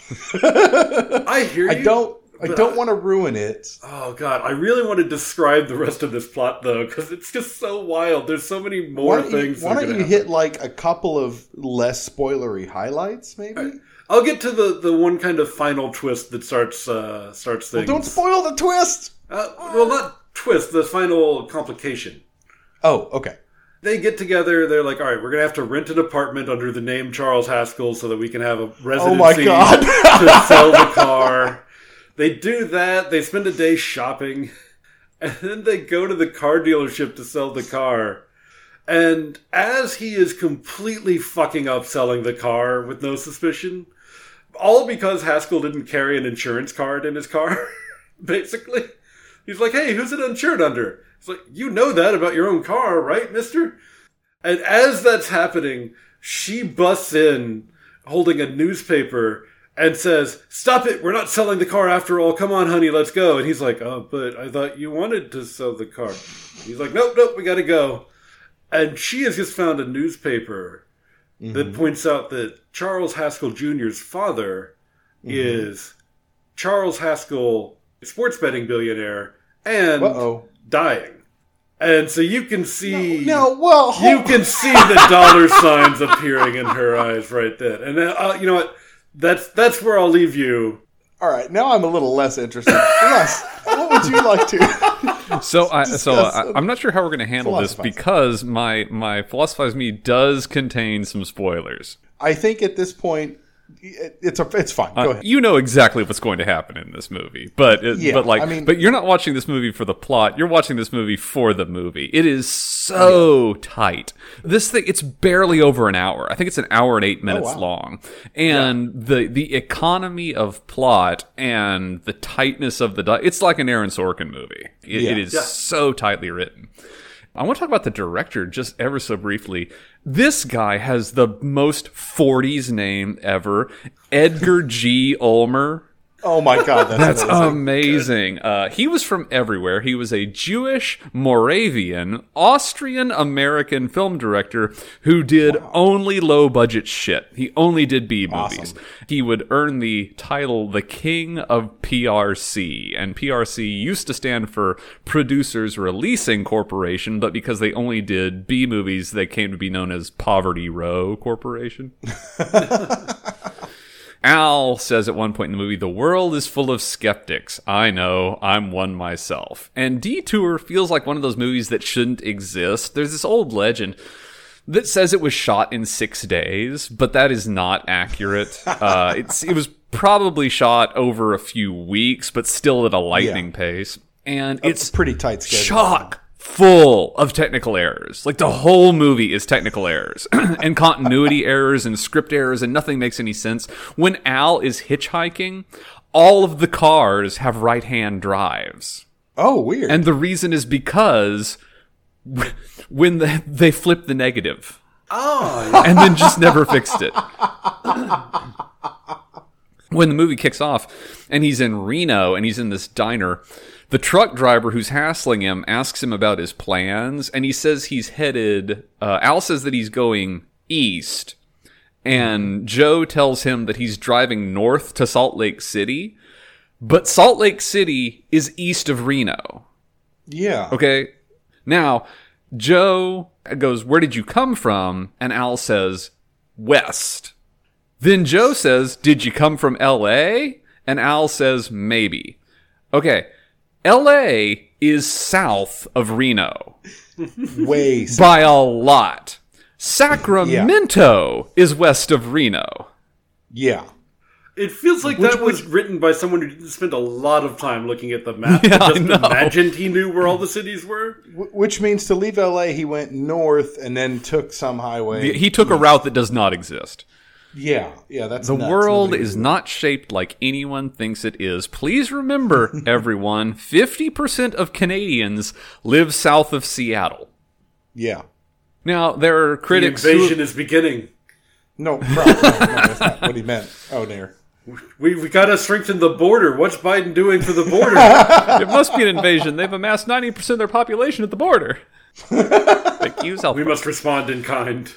I hear [laughs] you. I don't. I don't I- want to ruin it. Oh god, I really want to describe the rest of this plot though, because it's just so wild. There's so many more you, things. why don't you hit like a couple of less spoilery highlights, maybe? I'll get to the, the one kind of final twist that starts uh, starts things. Don't spoil the twist. Uh, well, not twist. The final complication. Oh, okay. They get together. They're like, all right, we're gonna have to rent an apartment under the name Charles Haskell so that we can have a residency Oh my God. [laughs] to sell the car. They do that. They spend a day shopping, [laughs] and then they go to the car dealership to sell the car. And as he is completely fucking up selling the car with no suspicion, all because Haskell didn't carry an insurance card in his car, [laughs] basically. He's like, hey, who's it insured under? It's like, you know that about your own car, right, mister? And as that's happening, she busts in holding a newspaper and says, Stop it, we're not selling the car after all. Come on, honey, let's go. And he's like, Oh, but I thought you wanted to sell the car. He's like, Nope, nope, we gotta go. And she has just found a newspaper that mm-hmm. points out that Charles Haskell Jr.'s father mm-hmm. is Charles Haskell, sports betting billionaire, and Uh-oh. dying. And so you can see No, well, you can see the [laughs] dollar signs appearing in her eyes right then. And then, uh, you know what? That's that's where I'll leave you. All right, now I'm a little less interested. [laughs] Russ, what would you like to? [laughs] So, I, so discuss I, I'm not sure how we're going to handle this because my my philosophize me does contain some spoilers. I think at this point, it- it's a, it's fine. Go uh, ahead. You know exactly what's going to happen in this movie, but it, Yeah, but like, I mean- but you're not watching this movie for the plot. You're watching this movie for the movie. It is so tight. This thing, it's barely over an hour. I think it's an hour and eight oh, minutes wow. long, and the the economy of plot and the tightness of the di- it's like an Aaron Sorkin movie. It, Yeah. it is Yeah. so tightly written. I want to talk about the director just ever so briefly. This guy has the most 40s name ever. Edgar G. Ulmer. Oh my god, that's, That's amazing. amazing. Uh, he was from everywhere. He was a Jewish, Moravian, Austrian American film director who did only low budget shit. He only did B movies. He would earn the title the King of PRC. And PRC used to stand for Producers Releasing Corporation, but because they only did B movies, they came to be known as Poverty Row Corporation. [laughs] [laughs] Al says at one point in the movie, the world is full of skeptics. I know, I'm one myself. And Detour feels like one of those movies that shouldn't exist. There's this old legend that says it was shot in six days, but that is not accurate. [laughs] uh, it's, it was probably shot over a few weeks, but still at a lightning pace. And It's pretty tight schedule. chock full of technical errors. Like the whole movie is technical errors [clears throat] and continuity errors and script errors, and nothing makes any sense. When Al is hitchhiking, all of the cars have right hand drives. Oh, weird. And the reason is because [laughs] when the, they flip the negative Oh, and then just never fixed it. When the movie kicks off and he's in Reno and he's in this diner, the truck driver who's hassling him asks him about his plans and he says he's headed, uh, Al says that he's going east and Joe tells him that he's driving north to Salt Lake City, but Salt Lake City is east of Reno. yeah. Okay. Now, Joe goes, Where did you come from? And Al says, West. Then Joe says, Did you come from LA? And Al says, Maybe. Okay. LA is south of Reno [laughs] Way. s- by a lot. Sacramento is west of Reno. Yeah. it feels like that was written by someone who didn't spend a lot of time looking at the map. [laughs] Yeah, but I just know. imagined he knew where all the cities were. Which means to leave LA, he went north and then took some highway. He took a route that does not exist. Yeah. Yeah. That's The nuts. world Nobody- is not shaped like anyone thinks it is. Please remember, [laughs] everyone, 50% of Canadians live south of Seattle. Yeah. Now, there are The critics invasion who, is beginning. No, no, no, no, that's not what he meant. Oh, dear. We we got to strengthen the border. What's Biden doing for the border? [laughs] it must be an invasion. They've amassed 90% of their population at the border. [laughs] Thank you, South we must respond in kind.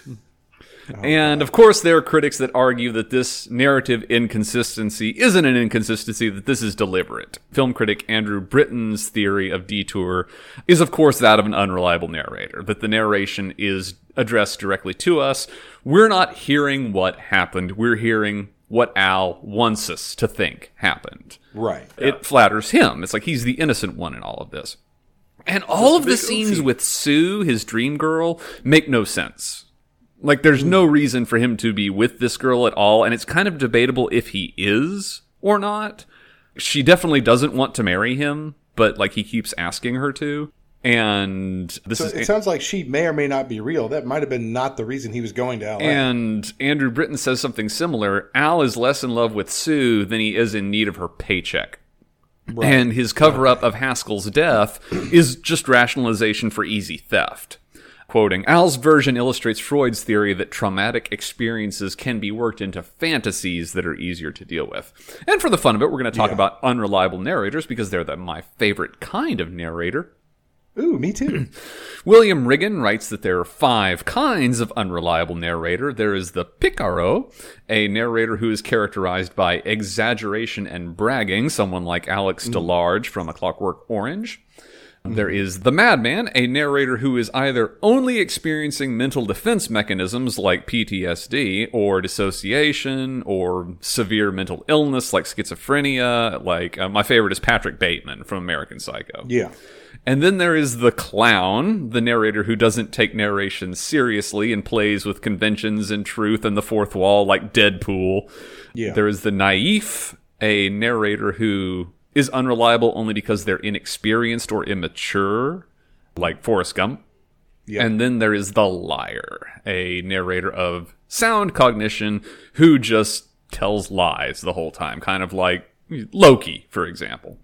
And of course, there are critics that argue that this narrative inconsistency isn't an inconsistency, that this is deliberate. Film critic Andrew Britton's theory of Detour is, of course, that of an unreliable narrator, that the narration is addressed directly to us. We're not hearing what happened, we're hearing what Al wants us to think happened. Right. It flatters him. It's like he's the innocent one in all of this. And all of the scenes with Sue, his dream girl, make no sense. Like, there's hmm. no reason for him to be with this girl at all, and it's kind of debatable if he is or not. She definitely doesn't want to marry him, but like he keeps asking her to. And this So is it sounds like she may or may not be real. That might have been not the reason he was going to LA. And Andrew Britton says something similar. Al is less in love with Sue than he is in need of her paycheck. And his cover up of Haskell's death is just rationalization for easy theft. Quoting, Al's version illustrates Freud's theory that traumatic experiences can be worked into fantasies that are easier to deal with. And for the fun of it, we're going to talk about unreliable narrators because they're the, my favorite kind of narrator. Ooh, me too. [clears throat] William Riggan writes that there are five kinds of unreliable narrator. There is the picaro, a narrator who is characterized by exaggeration and bragging, someone like Alex mm-hmm. DeLarge from A Clockwork Orange. There is the madman, a narrator who is either only experiencing mental defense mechanisms like PTSD or dissociation or severe mental illness like schizophrenia. Like uh, my favorite is Patrick Bateman from American Psycho. Yeah. And then there is the clown, the narrator who doesn't take narration seriously and plays with conventions and truth and the fourth wall like Deadpool. Yeah. There is the naive, a narrator who is unreliable only because they're inexperienced or immature, like Forrest Gump. Yeah. And then there is the liar, a narrator of sound cognition who just tells lies the whole time, kind of like Loki, for example.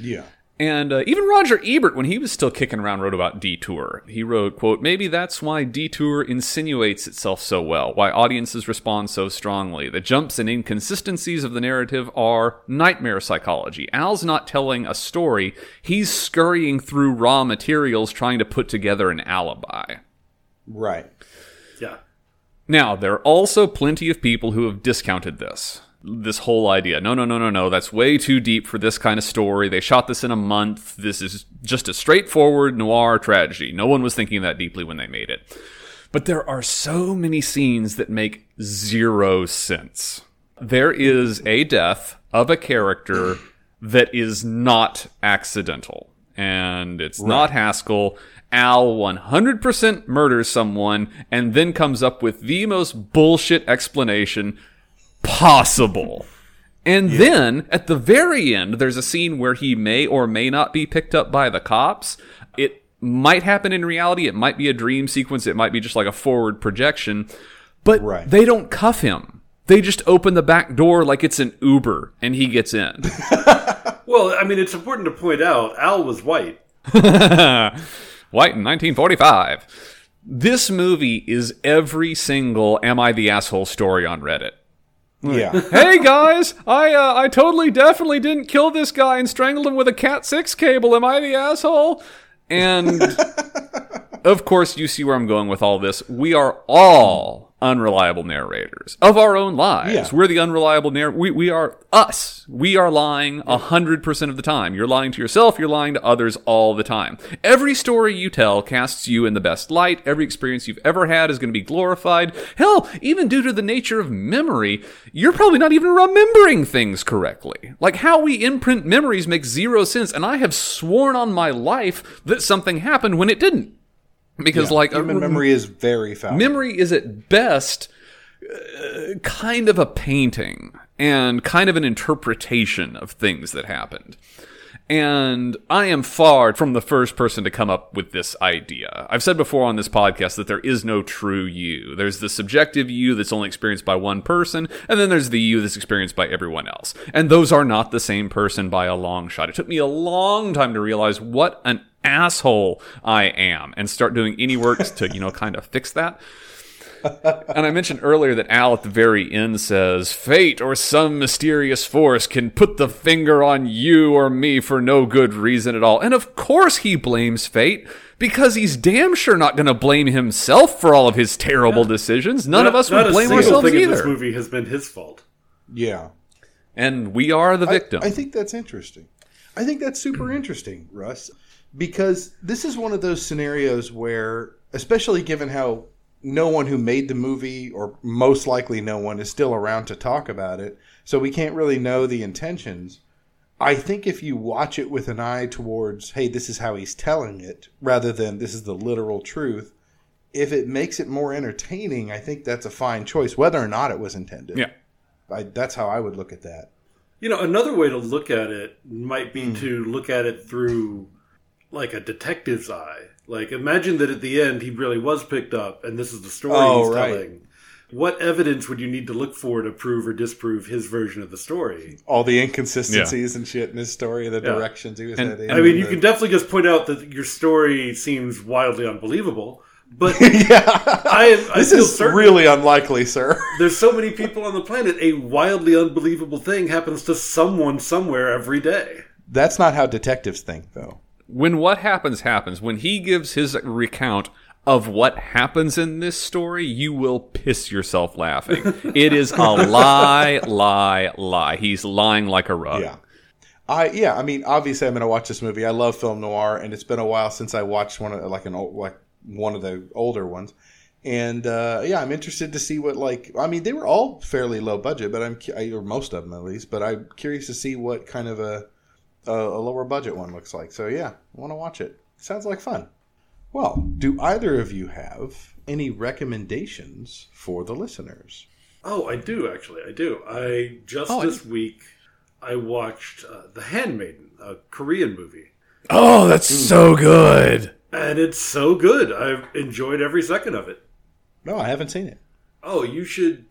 Yeah. And uh, even Roger Ebert, when he was still kicking around, wrote about Detour. He wrote, quote, Maybe that's why Detour insinuates itself so well, why audiences respond so strongly. The jumps and inconsistencies of the narrative are nightmare psychology. Al's not telling a story, he's scurrying through raw materials trying to put together an alibi. Right. Yeah. Now, there are also plenty of people who have discounted this. This whole idea. No, no, no, no, no. That's way too deep for this kind of story. They shot this in a month. This is just a straightforward noir tragedy. No one was thinking that deeply when they made it. But there are so many scenes that make zero sense. There is a death of a character that is not accidental. And it's not Haskell. Al 100% murders someone and then comes up with the most bullshit explanation possible. And then at the very end, there's a scene where he may or may not be picked up by the cops. It might happen in reality. It might be a dream sequence. It might be just like a forward projection. But Right. they don't cuff him. They just open the back door like it's an Uber and he gets in. [laughs] Well, I mean, it's important to point out Al was white. [laughs] White in 1945. This movie is every single "Am I the asshole?" story on Reddit. Yeah. [laughs] hey guys, I uh, I totally definitely didn't kill this guy and strangled him with a Cat six cable. Am I the asshole? And [laughs] of course, you see where I'm going with all this. We are all unreliable narrators of our own lives. Yeah. We're the unreliable narr. We we are us. We are lying a hundred percent of the time. You're lying to yourself. You're lying to others all the time. Every story you tell casts you in the best light. Every experience you've ever had is going to be glorified. Hell, even due to the nature of memory, you're probably not even remembering things correctly. Like how we imprint memories makes zero sense. And I have sworn on my life that something happened when it didn't. Because like a- Human memory is very foul. memory is at best uh, kind of a painting and kind of an interpretation of things that happened. And I am far from the first person to come up with this idea. I've said before on this podcast that there is no true you. There's the subjective you that's only experienced by one person, and then there's the you that's experienced by everyone else. And those are not the same person by a long shot. It took me a long time to realize what an asshole I am and start doing any work to, you know, [laughs] kind of fix that. And I mentioned earlier that Al at the very end says, Fate or some mysterious force can put the finger on you or me for no good reason at all. And of course he blames fate, because he's damn sure not going to blame himself for all of his terrible decisions. None of us Not would blame single ourselves thing in this either. movie has been his fault. Yeah. And we are the I- victim. I, think that's interesting. I think that's super interesting, Russ, because this is one of those scenarios where, especially given how no one who made the movie, or most likely no one, is still around to talk about it, so we can't really know the intentions. I think if you watch it with an eye towards, hey, this is how he's telling it, rather than this is the literal truth, if it makes it more entertaining, I think that's a fine choice, whether or not it was intended. yeah. I, that's how I would look at that. You know, another way to look at it might be hmm. to look at it through like a detective's eye. Like, imagine that at the end he really was picked up, and this is the story Oh, he's right. telling. What evidence would you need to look for to prove or disprove his version of the story? all the inconsistencies and shit in his story, the Yeah. directions he was And- heading. I mean, you the- can definitely just point out that your story seems wildly unbelievable, but [laughs] yeah, I, I this feel is certain really unlikely, sir. there's so many people on the planet. A wildly unbelievable thing happens to someone somewhere every day. That's not how detectives think, though. When what happens happens, when he gives his recount of what happens in this story, you will piss yourself laughing. [laughs] it is a lie, lie, lie. He's lying like a rug. Yeah, I yeah, I mean, obviously, I'm going to watch this movie. I love film noir, and it's been a while since I watched one of like an old, like one of the older ones. And uh, yeah, I'm interested to see what like. I mean, they were all fairly low budget, but I'm or most of them at least. But I'm curious to see what kind of a a, a lower budget one looks like. So yeah, I want to watch it. Sounds like fun. Well, do either of you have any recommendations for the listeners? Oh, I do actually. I do. I just Oh, I this week I watched uh, The Handmaiden, a Korean movie, Oh, that's so good. and it's so good. I've enjoyed every second of it. No, I haven't seen it. Oh, you should.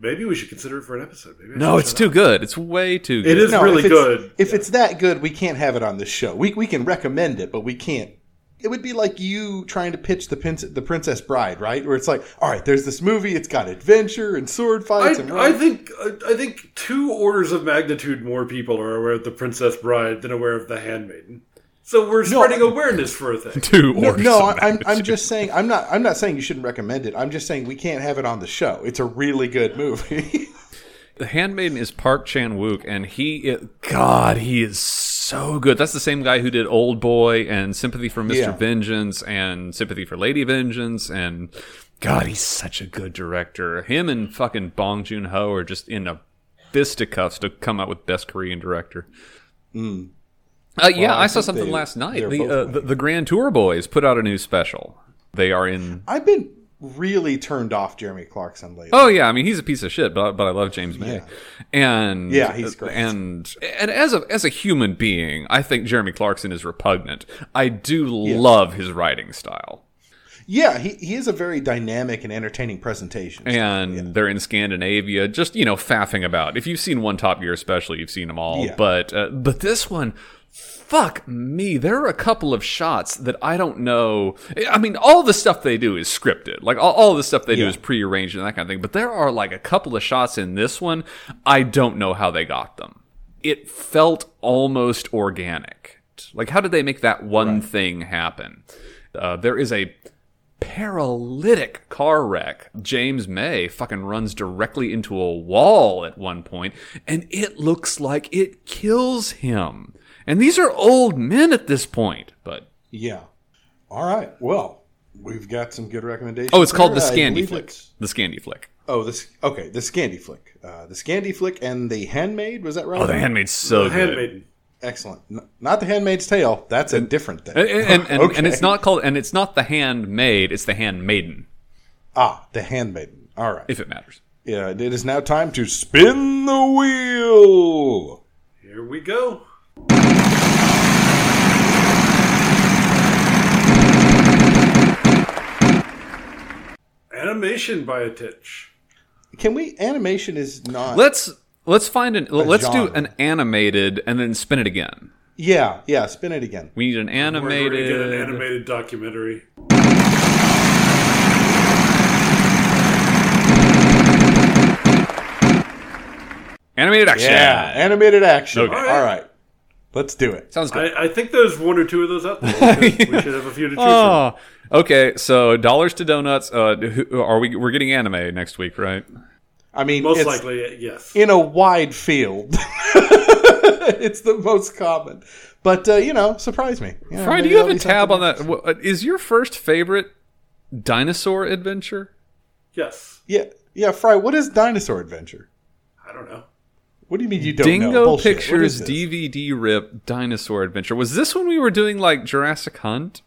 Maybe we should consider it for an episode. Maybe I No, it's too up. good. It's way too good. It is No, really if good. If it's that good, we can't have it on the show. We we can recommend it, but we can't. It would be like you trying to pitch the Prince, the Princess Bride, right? Where it's like, all right, there's this movie. It's got adventure and sword I, fights and I think I think two orders of magnitude more people are aware of the Princess Bride than aware of the Handmaiden. So we're spreading awareness for a thing. [laughs] Two no, no I- I'm I'm just saying I'm not I'm not saying you shouldn't recommend it. I'm just saying we can't have it on the show. It's a really good movie. [laughs] The Handmaiden is Park Chan Wook, and he, it, God, he is so good. That's the same guy who did Old Boy and Sympathy for Mr. Yeah. Vengeance and Sympathy for Lady Vengeance, and God, he's such a good director. Him and fucking Bong Joon Ho are just in a fisticuffs to come out with Best Korean Director. Hmm. Uh, yeah, Well, I I saw something they- last night. The, uh, the the Grand Tour Boys put out a new special. They are in I've been really turned off Jeremy Clarkson lately. Oh yeah, I mean he's a piece of shit, but but I love James May, Yeah. and Yeah, he's great. And and as a as a human being, I think Jeremy Clarkson is repugnant. I do love his writing style, Yeah, he, he is a very dynamic and entertaining presentation. and they're in Scandinavia, just you know faffing about. If you've seen one Top Gear special, you've seen them all. Yeah. But uh, but this one. Fuck me. There are a couple of shots that I don't know. I mean, all the stuff they do is scripted. Like, all, all the stuff they do Yeah. is prearranged and that kind of thing. But there are like a couple of shots in this one. I don't know how they got them. It felt almost organic. Like, how did they make that one thing happen? Uh, there is a paralytic car wreck. James May fucking runs directly into a wall at one point, and it looks like it kills him. And these are old men at this point, but Yeah. All right. Well, we've got some good recommendations. oh, it's called the there. Scandi Flick. The Scandi Flick. Oh, this okay. The Scandi Flick. Uh, the Scandi Flick and the Handmaid. Was that right? Oh, the Handmaid's so The good. Handmaiden. Excellent. N- not the Handmaid's Tale. That's a different thing. And, and, and, Okay. [laughs] and it's not called, and it's not the handmaid, it's the handmaiden, ah the Handmaiden. All right. if it matters. Yeah. It is now time to spin the wheel. Here we go. Animation by a titch. Can we? Animation is not. Let's let's find an let's do an animated and then spin it again. yeah. Yeah. Spin it again. We need an animated. We're animated. get an animated documentary. animated action. Yeah. Animated action. Okay. All right. Let's do it. Sounds good. I, I think there's one or two of those out there. We should, we should have a few to choose from. [laughs] Oh, Okay. So dollars to donuts. Uh, who, are we? We're getting anime next week, right? I mean, Most likely, yes. in a wide field. [laughs] it's the most common. But uh, you know, surprise me. You know, Brian, do you have a tab on that? Wha- uh, Is your first favorite dinosaur adventure? Yes. Yeah, yeah, Fry. What is Dinosaur Adventure? I don't know. What do you mean you don't know? Dingo Pictures? DVD rip Dinosaur Adventure. Was this when we were doing like Jurassic Hunt?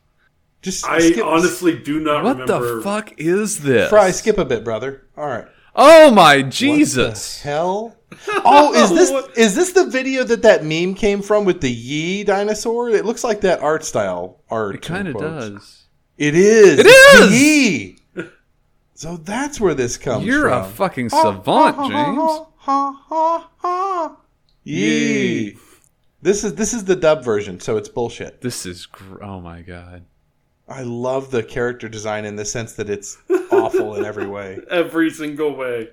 Just I skip, honestly do not remember. What remember. the fuck is this? Fry. Skip a bit, brother. All right. Oh my What the Jesus! hell? Oh, is this [laughs] What? is this the video that that meme came from with the Yee dinosaur? It looks like that art style art. It kind of does. It is. It is the is! Yee. So that's where this comes from. You're from. a fucking savant, James. Ha, ha, ha Yee. Yee. This is this is the dub version, so it's bullshit. This is gr- oh my god. I love the character design in the sense that it's awful in every way. [laughs] Every single way.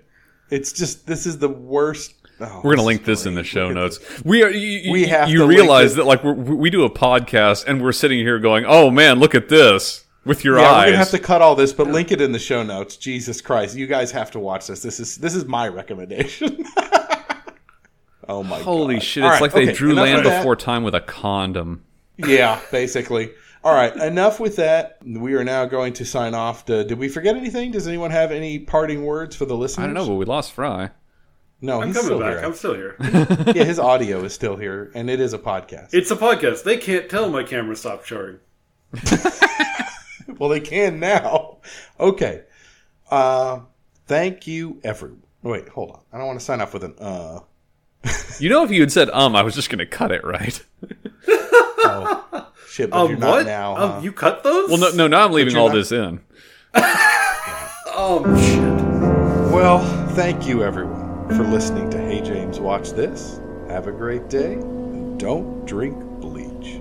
It's just this is the worst. oh, We're gonna link this in the show Look at notes. We are. You, We have You to realize that like we're, we do a podcast and we're sitting here going, "Oh man, look at this with your Yeah, eyes." we're gonna have to cut all this, but link it in the show notes. Jesus Christ, you guys have to watch this. This is this is my recommendation. [laughs] Oh my Holy God. shit! All It's right, like they drew land before time with a condom. Yeah, basically. All right, enough with that. We are now going to sign off. To, did we forget anything? Does anyone have any parting words for the listeners? I don't know, but we lost Fry. No, I'm he's coming still back. here. I'm still here. [laughs] yeah, his audio is still here, and it is a podcast. it's a podcast. They can't tell my camera stopped showing. [laughs] well, they can now. Okay. Uh, thank you, everyone. Wait, hold on. I don't want to sign off with an uh. You know, if you had said um, I was just going to cut it, right? [laughs] oh [laughs] shit! But um, you're not what? now. Huh? Um, you cut those? Well, no, no. Now I'm leaving all not... this in. [laughs] oh shit! Well, thank you everyone for listening to Hey James Watch This. Have a great day. And don't drink bleach.